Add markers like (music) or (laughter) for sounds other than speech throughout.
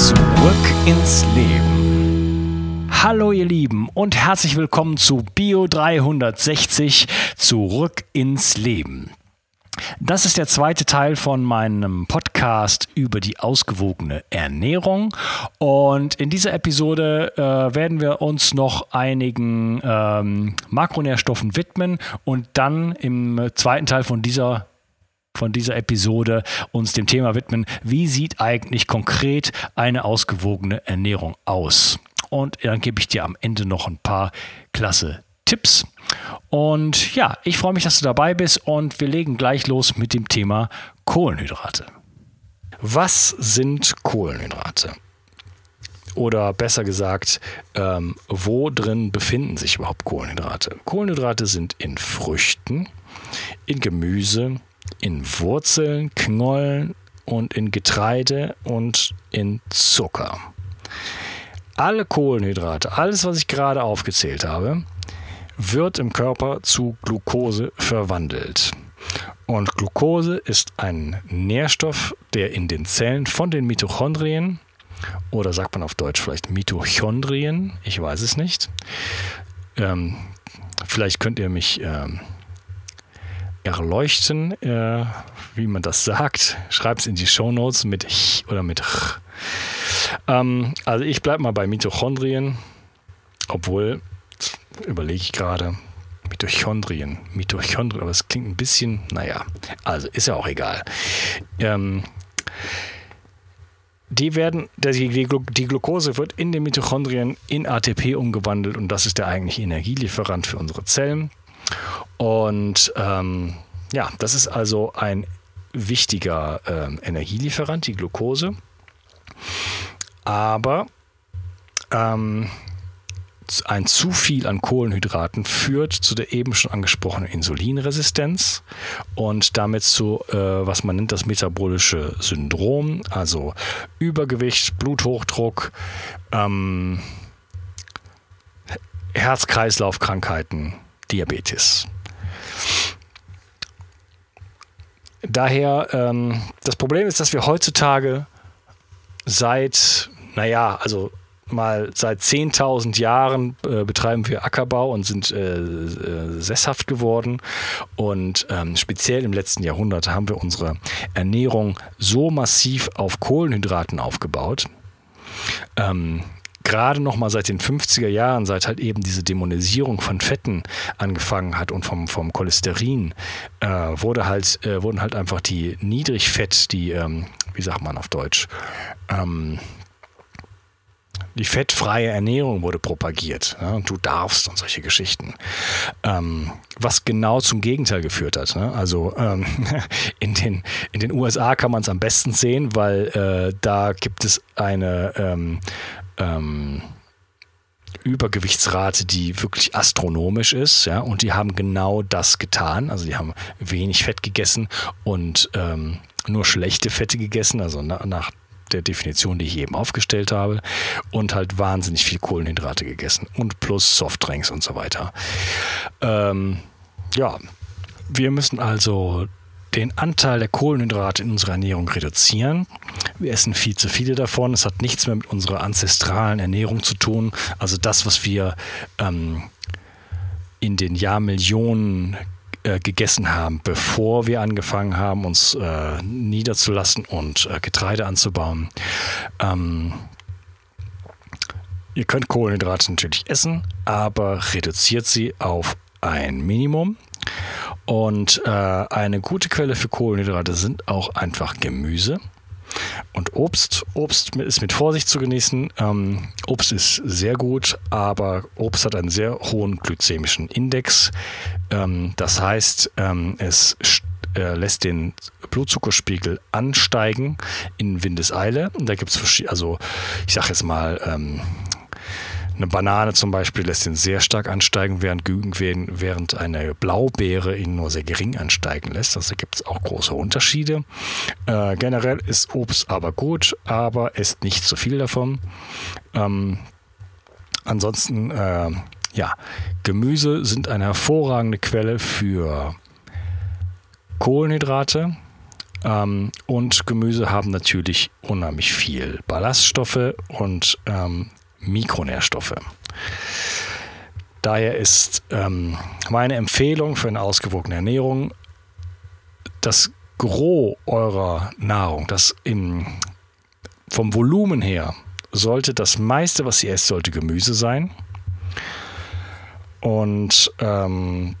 Zurück ins Leben. Hallo ihr Lieben und herzlich willkommen zu Bio 360 Zurück ins Leben. Das ist der zweite Teil von meinem Podcast über die ausgewogene Ernährung. Und in dieser Episode äh, werden wir uns noch einigen ähm, Makronährstoffen widmen und dann im zweiten Teil von dieser von dieser Episode uns dem Thema widmen, wie sieht eigentlich konkret eine ausgewogene Ernährung aus? Und dann gebe ich dir am Ende noch ein paar klasse Tipps. Und ja, ich freue mich, dass du dabei bist und wir legen gleich los mit dem Thema Kohlenhydrate. Was sind Kohlenhydrate? Oder besser gesagt, ähm, wo drin befinden sich überhaupt Kohlenhydrate? Kohlenhydrate sind in Früchten, in Gemüse, in Wurzeln, Knollen und in Getreide und in Zucker. Alle Kohlenhydrate, alles, was ich gerade aufgezählt habe, wird im Körper zu Glucose verwandelt. Und Glucose ist ein Nährstoff, der in den Zellen von den Mitochondrien, oder sagt man auf Deutsch vielleicht Mitochondrien, ich weiß es nicht. Ähm, vielleicht könnt ihr mich ähm, erleuchten, äh, wie man das sagt. Schreibt es in die Show Notes mit ch oder mit ch. Ähm, also ich bleibe mal bei Mitochondrien, obwohl, überlege ich gerade, Mitochondrien, Mitochondrien, aber es klingt ein bisschen, naja, also ist ja auch egal. Ähm, die werden, die, die Glucose wird in den Mitochondrien in ATP umgewandelt und das ist der eigentliche Energielieferant für unsere Zellen. Und ähm, ja, das ist also ein wichtiger ähm, Energielieferant, die Glucose. Aber ähm, ein zu viel an Kohlenhydraten führt zu der eben schon angesprochenen Insulinresistenz und damit zu, äh, was man nennt, das metabolische Syndrom, also Übergewicht, Bluthochdruck, ähm, Herz-Kreislauf-Krankheiten, Diabetes. Daher, ähm, das Problem ist, dass wir heutzutage seit, naja, also mal seit 10.000 Jahren äh, betreiben wir Ackerbau und sind äh, äh, sesshaft geworden. Und ähm, speziell im letzten Jahrhundert haben wir unsere Ernährung so massiv auf Kohlenhydraten aufgebaut. Ähm, gerade noch mal seit den 50er Jahren, seit halt eben diese Dämonisierung von Fetten angefangen hat und vom, vom Cholesterin, äh, wurde halt, äh, wurden halt einfach die Niedrigfett, die, ähm, wie sagt man auf Deutsch, ähm, die fettfreie Ernährung wurde propagiert. Ja, du darfst und solche Geschichten. Ähm, was genau zum Gegenteil geführt hat. Ne? Also ähm, (laughs) in, den, in den USA kann man es am besten sehen, weil äh, da gibt es eine ähm, ähm, Übergewichtsrate, die wirklich astronomisch ist, ja, und die haben genau das getan. Also die haben wenig Fett gegessen und ähm, nur schlechte Fette gegessen, also na, nach der Definition, die ich eben aufgestellt habe, und halt wahnsinnig viel Kohlenhydrate gegessen und plus Softdrinks und so weiter. Ähm, ja, wir müssen also den Anteil der Kohlenhydrate in unserer Ernährung reduzieren. Wir essen viel zu viele davon. Es hat nichts mehr mit unserer ancestralen Ernährung zu tun. Also das, was wir ähm, in den Jahrmillionen äh, gegessen haben, bevor wir angefangen haben, uns äh, niederzulassen und äh, Getreide anzubauen. Ähm, ihr könnt Kohlenhydrate natürlich essen, aber reduziert sie auf ein Minimum. Und äh, eine gute Quelle für Kohlenhydrate sind auch einfach Gemüse und Obst. Obst ist mit Vorsicht zu genießen. Ähm, Obst ist sehr gut, aber Obst hat einen sehr hohen glykämischen Index. Ähm, das heißt, ähm, es äh, lässt den Blutzuckerspiegel ansteigen in Windeseile. Da gibt es, also ich sage jetzt mal, ähm, eine Banane zum Beispiel lässt ihn sehr stark ansteigen, während, während eine Blaubeere ihn nur sehr gering ansteigen lässt. Also gibt es auch große Unterschiede. Äh, generell ist Obst aber gut, aber esst nicht zu viel davon. Ähm, ansonsten, äh, ja, Gemüse sind eine hervorragende Quelle für Kohlenhydrate. Ähm, und Gemüse haben natürlich unheimlich viel Ballaststoffe und ähm, Mikronährstoffe. Daher ist ähm, meine Empfehlung für eine ausgewogene Ernährung, das Gros eurer Nahrung, das im, vom Volumen her, sollte das meiste, was ihr esst, sollte Gemüse sein. Und ähm,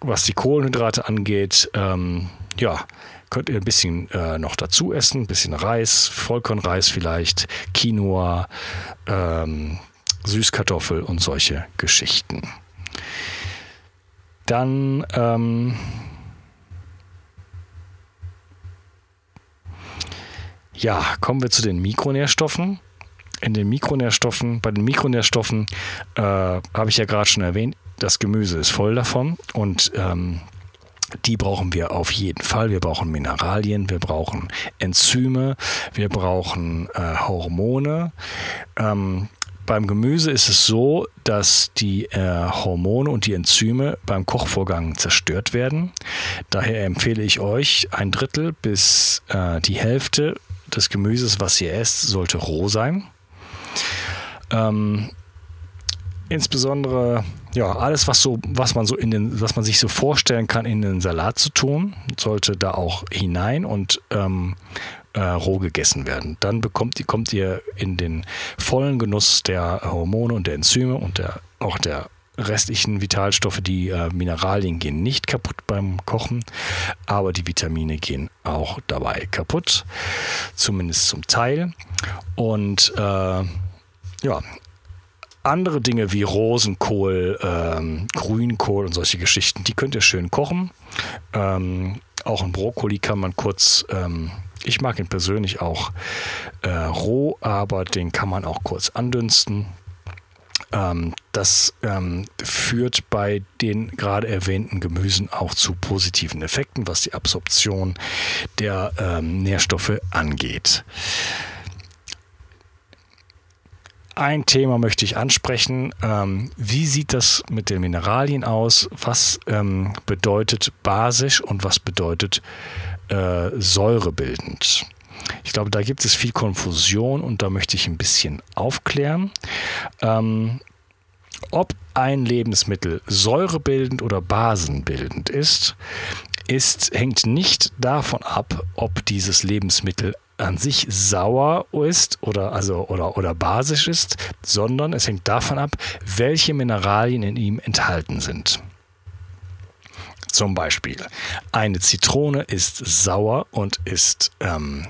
was die Kohlenhydrate angeht, ähm, ja, könnt ihr ein bisschen äh, noch dazu essen, ein bisschen Reis, Vollkornreis vielleicht, Quinoa, ähm, Süßkartoffel und solche Geschichten. Dann ähm, ja, kommen wir zu den Mikronährstoffen. In den Mikronährstoffen, bei den Mikronährstoffen äh, habe ich ja gerade schon erwähnt, das Gemüse ist voll davon und ähm, die brauchen wir auf jeden Fall. Wir brauchen Mineralien, wir brauchen Enzyme, wir brauchen äh, Hormone. Ähm, beim Gemüse ist es so, dass die äh, Hormone und die Enzyme beim Kochvorgang zerstört werden. Daher empfehle ich euch, ein Drittel bis äh, die Hälfte des Gemüses, was ihr esst, sollte roh sein. Ähm, insbesondere ja, alles, was so, was man so in den, was man sich so vorstellen kann, in den Salat zu tun, sollte da auch hinein und ähm, äh, roh gegessen werden. Dann bekommt, kommt ihr in den vollen Genuss der Hormone und der Enzyme und der, auch der restlichen Vitalstoffe, die äh, Mineralien gehen nicht kaputt beim Kochen, aber die Vitamine gehen auch dabei kaputt, zumindest zum Teil. Und äh, ja, andere Dinge wie Rosenkohl, ähm, Grünkohl und solche Geschichten, die könnt ihr schön kochen. Ähm, auch ein Brokkoli kann man kurz, ähm, ich mag ihn persönlich auch äh, roh, aber den kann man auch kurz andünsten. Ähm, das ähm, führt bei den gerade erwähnten Gemüsen auch zu positiven Effekten, was die Absorption der ähm, Nährstoffe angeht. Ein Thema möchte ich ansprechen. Ähm, wie sieht das mit den Mineralien aus? Was ähm, bedeutet basisch und was bedeutet äh, säurebildend? Ich glaube, da gibt es viel Konfusion und da möchte ich ein bisschen aufklären. Ähm, ob ein Lebensmittel säurebildend oder basenbildend ist, ist, hängt nicht davon ab, ob dieses Lebensmittel an sich sauer ist oder, also, oder, oder basisch ist, sondern es hängt davon ab, welche Mineralien in ihm enthalten sind. Zum Beispiel, eine Zitrone ist sauer und ist ähm,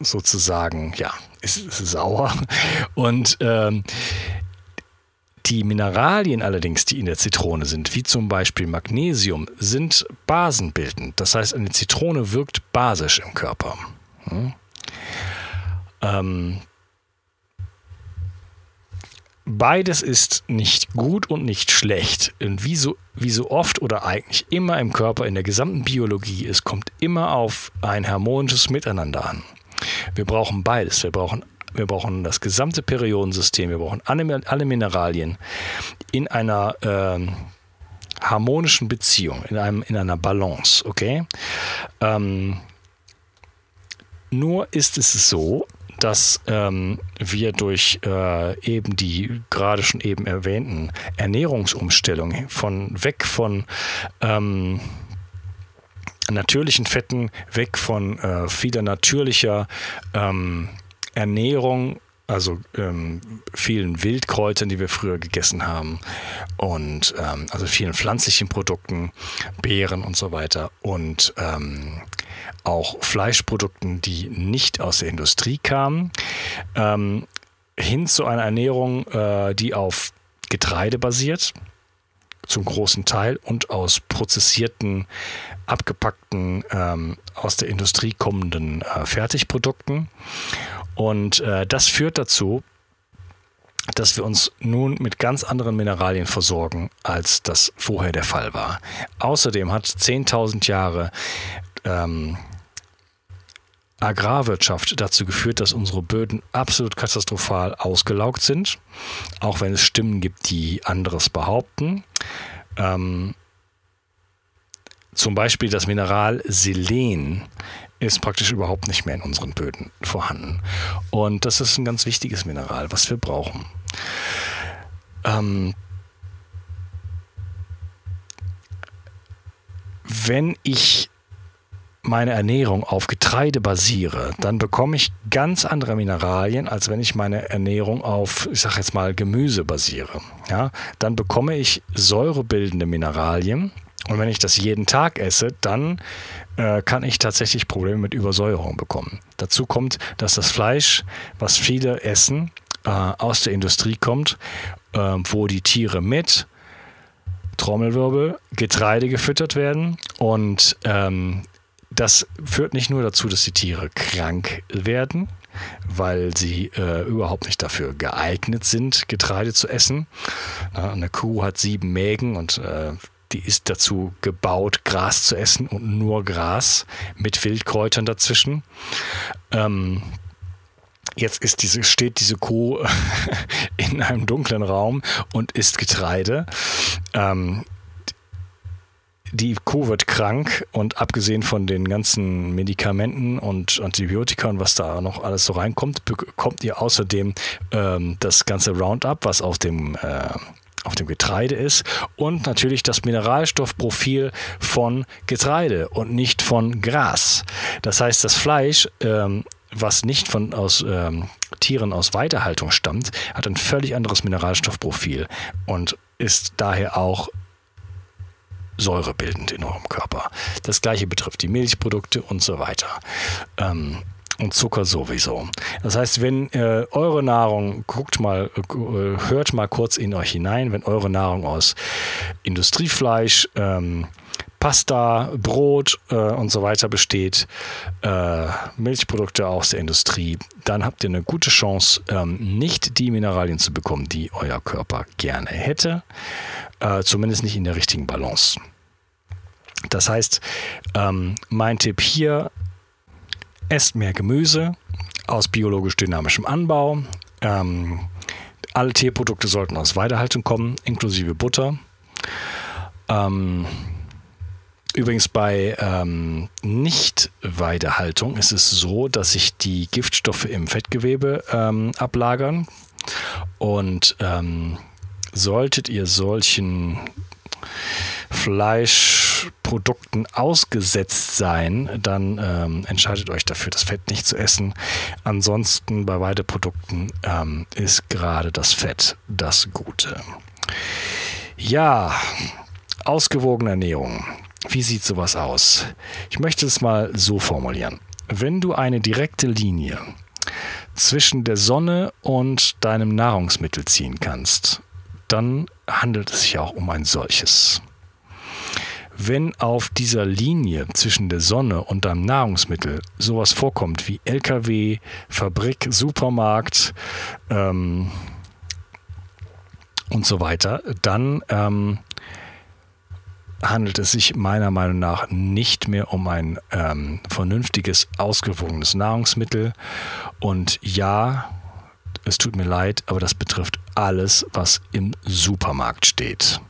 sozusagen, ja, ist, sauer. (laughs) Und ähm, die Mineralien allerdings, die in der Zitrone sind, wie zum Beispiel Magnesium, sind basenbildend. Das heißt, eine Zitrone wirkt basisch im Körper. Hm? Ähm, beides ist nicht gut und nicht schlecht. Und wie so, wie so oft oder eigentlich immer im Körper, in der gesamten Biologie, es kommt immer auf ein harmonisches Miteinander an. Wir brauchen beides. Wir brauchen, wir brauchen das gesamte Periodensystem, wir brauchen alle, alle Mineralien in einer ähm, harmonischen Beziehung, in, einem, in einer Balance, okay? Ähm, nur ist es so, dass ähm, wir durch äh, eben die gerade schon eben erwähnten Ernährungsumstellungen von weg von ähm, natürlichen Fetten, weg von äh, vieler natürlicher ähm, Ernährung also ähm, vielen Wildkräutern, die wir früher gegessen haben und ähm, also vielen pflanzlichen Produkten, Beeren und so weiter und ähm, auch Fleischprodukten, die nicht aus der Industrie kamen, ähm, hin zu einer Ernährung, äh, die auf Getreide basiert zum großen Teil und aus prozessierten, abgepackten, ähm, aus der Industrie kommenden äh, Fertigprodukten. Und äh, das führt dazu, dass wir uns nun mit ganz anderen Mineralien versorgen, als das vorher der Fall war. Außerdem hat 10.000 Jahre ähm, Agrarwirtschaft dazu geführt, dass unsere Böden absolut katastrophal ausgelaugt sind, auch wenn es Stimmen gibt, die anderes behaupten. Ähm, zum Beispiel das Mineral Selen ist praktisch überhaupt nicht mehr in unseren Böden vorhanden. Und das ist ein ganz wichtiges Mineral, was wir brauchen. Ähm, wenn ich meine Ernährung auf Getreide basiere, dann bekomme ich ganz andere Mineralien, als wenn ich meine Ernährung auf, ich sage jetzt mal, Gemüse basiere. Ja, dann bekomme ich säurebildende Mineralien. Und wenn ich das jeden Tag esse, dann äh, kann ich tatsächlich Probleme mit Übersäuerung bekommen. Dazu kommt, dass das Fleisch, was viele essen, äh, aus der Industrie kommt, äh, wo die Tiere mit Trommelwirbel, Getreide gefüttert werden und ähm, das führt nicht nur dazu, dass die Tiere krank werden, weil sie äh, überhaupt nicht dafür geeignet sind, Getreide zu essen. Na, eine Kuh hat sieben Mägen und äh, die ist dazu gebaut, Gras zu essen und nur Gras mit Wildkräutern dazwischen. Ähm, Jetzt ist diese, steht diese Kuh (laughs) in einem dunklen Raum und isst Getreide. Ähm, die wird krank und abgesehen von den ganzen Medikamenten und Antibiotika und was da noch alles so reinkommt, bekommt ihr außerdem ähm, das ganze Roundup, was auf dem äh, auf dem Getreide ist und natürlich das Mineralstoffprofil von Getreide und nicht von Gras. Das heißt, das Fleisch, ähm, was nicht von aus ähm, Tieren aus Weiterhaltung stammt, hat ein völlig anderes Mineralstoffprofil und ist daher auch säurebildend in eurem Körper. Das gleiche betrifft die Milchprodukte und so weiter. Ähm, und Zucker sowieso. Das heißt, wenn äh, eure Nahrung, guckt mal, äh, hört mal kurz in euch hinein, wenn eure Nahrung aus Industriefleisch, ähm, Pasta, Brot äh, und so weiter besteht, äh, Milchprodukte aus der Industrie, dann habt ihr eine gute Chance, ähm, nicht die Mineralien zu bekommen, die euer Körper gerne hätte, äh, zumindest nicht in der richtigen Balance. Das heißt, ähm, mein Tipp hier, esst mehr Gemüse aus biologisch dynamischem Anbau. Ähm, alle Tierprodukte sollten aus Weidehaltung kommen, inklusive Butter. Ähm, Übrigens bei ähm, Nicht-Weidehaltung ist es so, dass sich die Giftstoffe im Fettgewebe ähm, ablagern. Und ähm, solltet ihr solchen Fleischprodukten ausgesetzt sein, dann ähm, entscheidet euch dafür, das Fett nicht zu essen. Ansonsten bei Weideprodukten ähm, ist gerade das Fett das Gute. Ja, ausgewogene Ernährung. Wie sieht sowas aus? Ich möchte es mal so formulieren. Wenn du eine direkte Linie zwischen der Sonne und deinem Nahrungsmittel ziehen kannst, dann handelt es sich auch um ein solches. Wenn auf dieser Linie zwischen der Sonne und deinem Nahrungsmittel sowas vorkommt wie LKW, Fabrik, Supermarkt ähm, und so weiter, dann ähm, handelt es sich meiner Meinung nach nicht mehr um ein ähm, vernünftiges, ausgewogenes Nahrungsmittel. Und ja, es tut mir leid, aber das betrifft alles, was im Supermarkt steht.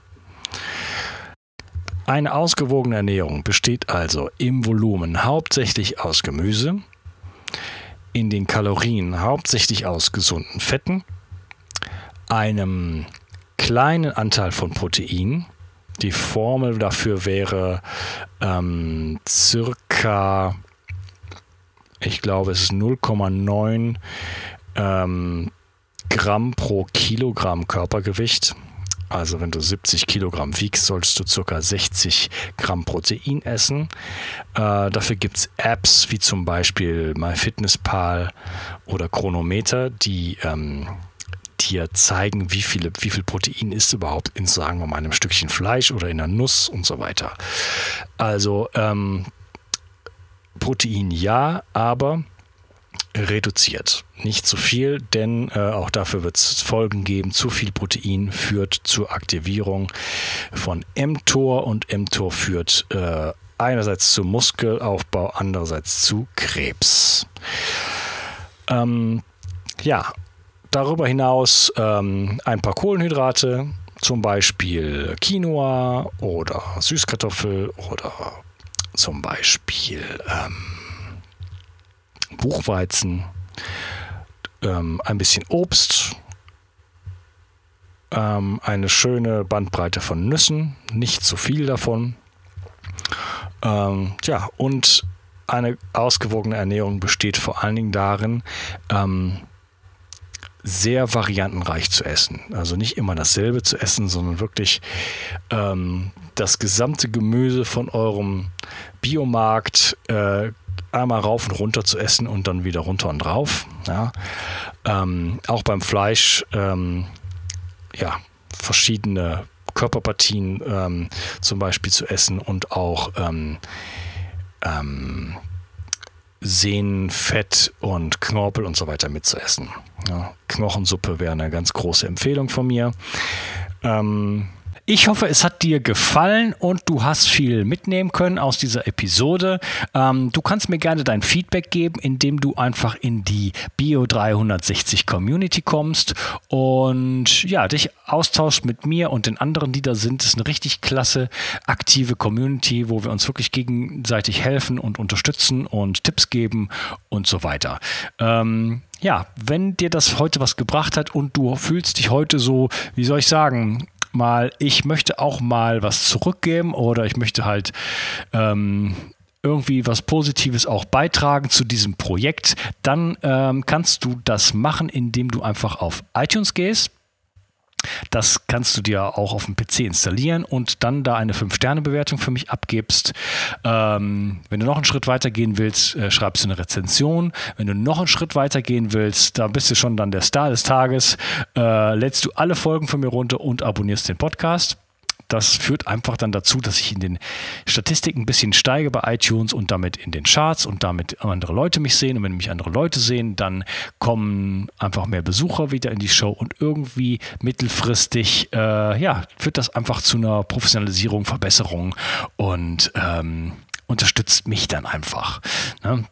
Eine ausgewogene Ernährung besteht also im Volumen hauptsächlich aus Gemüse, in den Kalorien hauptsächlich aus gesunden Fetten, einem kleinen Anteil von Protein, die Formel dafür wäre ähm, circa, ich glaube, es ist 0,9 ähm, Gramm pro Kilogramm Körpergewicht. Also wenn du 70 Kilogramm wiegst, solltest du circa 60 Gramm Protein essen. Äh, dafür gibt es Apps wie zum Beispiel MyFitnessPal oder Chronometer, die ähm, dir zeigen, wie, viele, wie viel Protein ist überhaupt in, sagen wir mal, einem Stückchen Fleisch oder in einer Nuss und so weiter. Also ähm, Protein ja, aber reduziert. Nicht zu viel, denn äh, auch dafür wird es Folgen geben. Zu viel Protein führt zur Aktivierung von mTOR und mTOR führt äh, einerseits zu Muskelaufbau, andererseits zu Krebs. Ähm, ja, darüber hinaus ähm, ein paar Kohlenhydrate, zum Beispiel Quinoa oder Süßkartoffel oder zum Beispiel ähm, Buchweizen, ähm, ein bisschen Obst, ähm, eine schöne Bandbreite von Nüssen, nicht zu viel davon. Ähm, ja, und eine ausgewogene Ernährung besteht vor allen Dingen darin, ähm, sehr variantenreich zu essen. Also nicht immer dasselbe zu essen, sondern wirklich ähm, das gesamte Gemüse von eurem Biomarkt äh, einmal rauf und runter zu essen und dann wieder runter und drauf. Ja. Ähm, auch beim Fleisch, ähm, ja, verschiedene Körperpartien ähm, zum Beispiel zu essen und auch ähm, ähm, Sehnen, Fett und Knorpel und so weiter mitzuessen. Ja, Knochensuppe wäre eine ganz große Empfehlung von mir. Ähm, ich hoffe, es hat dir gefallen und du hast viel mitnehmen können aus dieser Episode. Ähm, du kannst mir gerne dein Feedback geben, indem du einfach in die Bio 360 Community kommst und ja, dich austauschst mit mir und den anderen, die da sind. Das ist eine richtig klasse, aktive Community, wo wir uns wirklich gegenseitig helfen und unterstützen und Tipps geben und so weiter. Ähm, ja, wenn dir das heute was gebracht hat und du fühlst dich heute so, wie soll ich sagen, mal, ich möchte auch mal was zurückgeben oder ich möchte halt ähm, irgendwie was Positives auch beitragen zu diesem Projekt, dann ähm, kannst du das machen, indem du einfach auf iTunes gehst das kannst du dir auch auf dem PC installieren und dann da eine 5-Sterne-Bewertung für mich abgibst. Ähm, wenn du noch einen Schritt weiter gehen willst, äh, schreibst du eine Rezension. Wenn du noch einen Schritt weiter gehen willst, da bist du schon dann der Star des Tages, äh, lädst du alle Folgen von mir runter und abonnierst den Podcast. Das führt einfach dann dazu, dass ich in den Statistiken ein bisschen steige bei iTunes und damit in den Charts und damit andere Leute mich sehen. Und wenn mich andere Leute sehen, dann kommen einfach mehr Besucher wieder in die Show und irgendwie mittelfristig, äh, ja, führt das einfach zu einer Professionalisierung, Verbesserung und ähm, unterstützt mich dann einfach. Ne?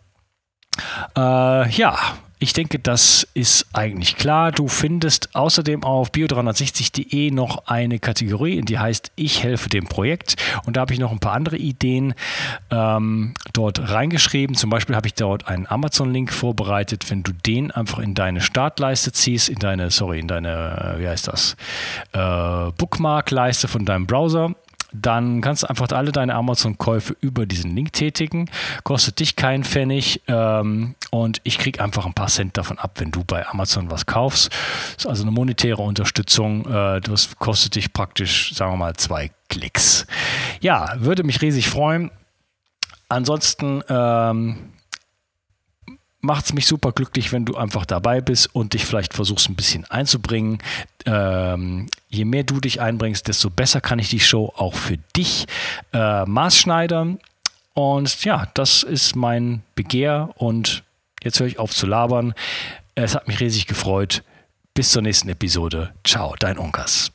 Äh, ja, ich denke, das ist eigentlich klar. Du findest außerdem auf bio360.de noch eine Kategorie, die heißt Ich helfe dem Projekt. Und da habe ich noch ein paar andere Ideen ähm, dort reingeschrieben. Zum Beispiel habe ich dort einen Amazon-Link vorbereitet. Wenn du den einfach in deine Startleiste ziehst, in deine, sorry, in deine, wie heißt das, äh, Bookmark-Leiste von deinem Browser, dann kannst du einfach alle deine Amazon-Käufe über diesen Link tätigen. Kostet dich keinen Pfennig ähm, und ich kriege einfach ein paar Cent davon ab, wenn du bei Amazon was kaufst. Das ist also eine monetäre Unterstützung. Äh, das kostet dich praktisch, sagen wir mal, zwei Klicks. Ja, würde mich riesig freuen. Ansonsten ähm, macht es mich super glücklich, wenn du einfach dabei bist und dich vielleicht versuchst, ein bisschen einzubringen. Ähm, je mehr du dich einbringst, desto besser kann ich die Show auch für dich äh, maßschneidern. Und ja, das ist mein Begehr und jetzt höre ich auf zu labern. Es hat mich riesig gefreut. Bis zur nächsten Episode. Ciao, dein Unkas.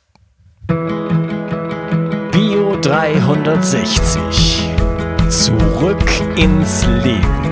Bio 360. Zurück ins Leben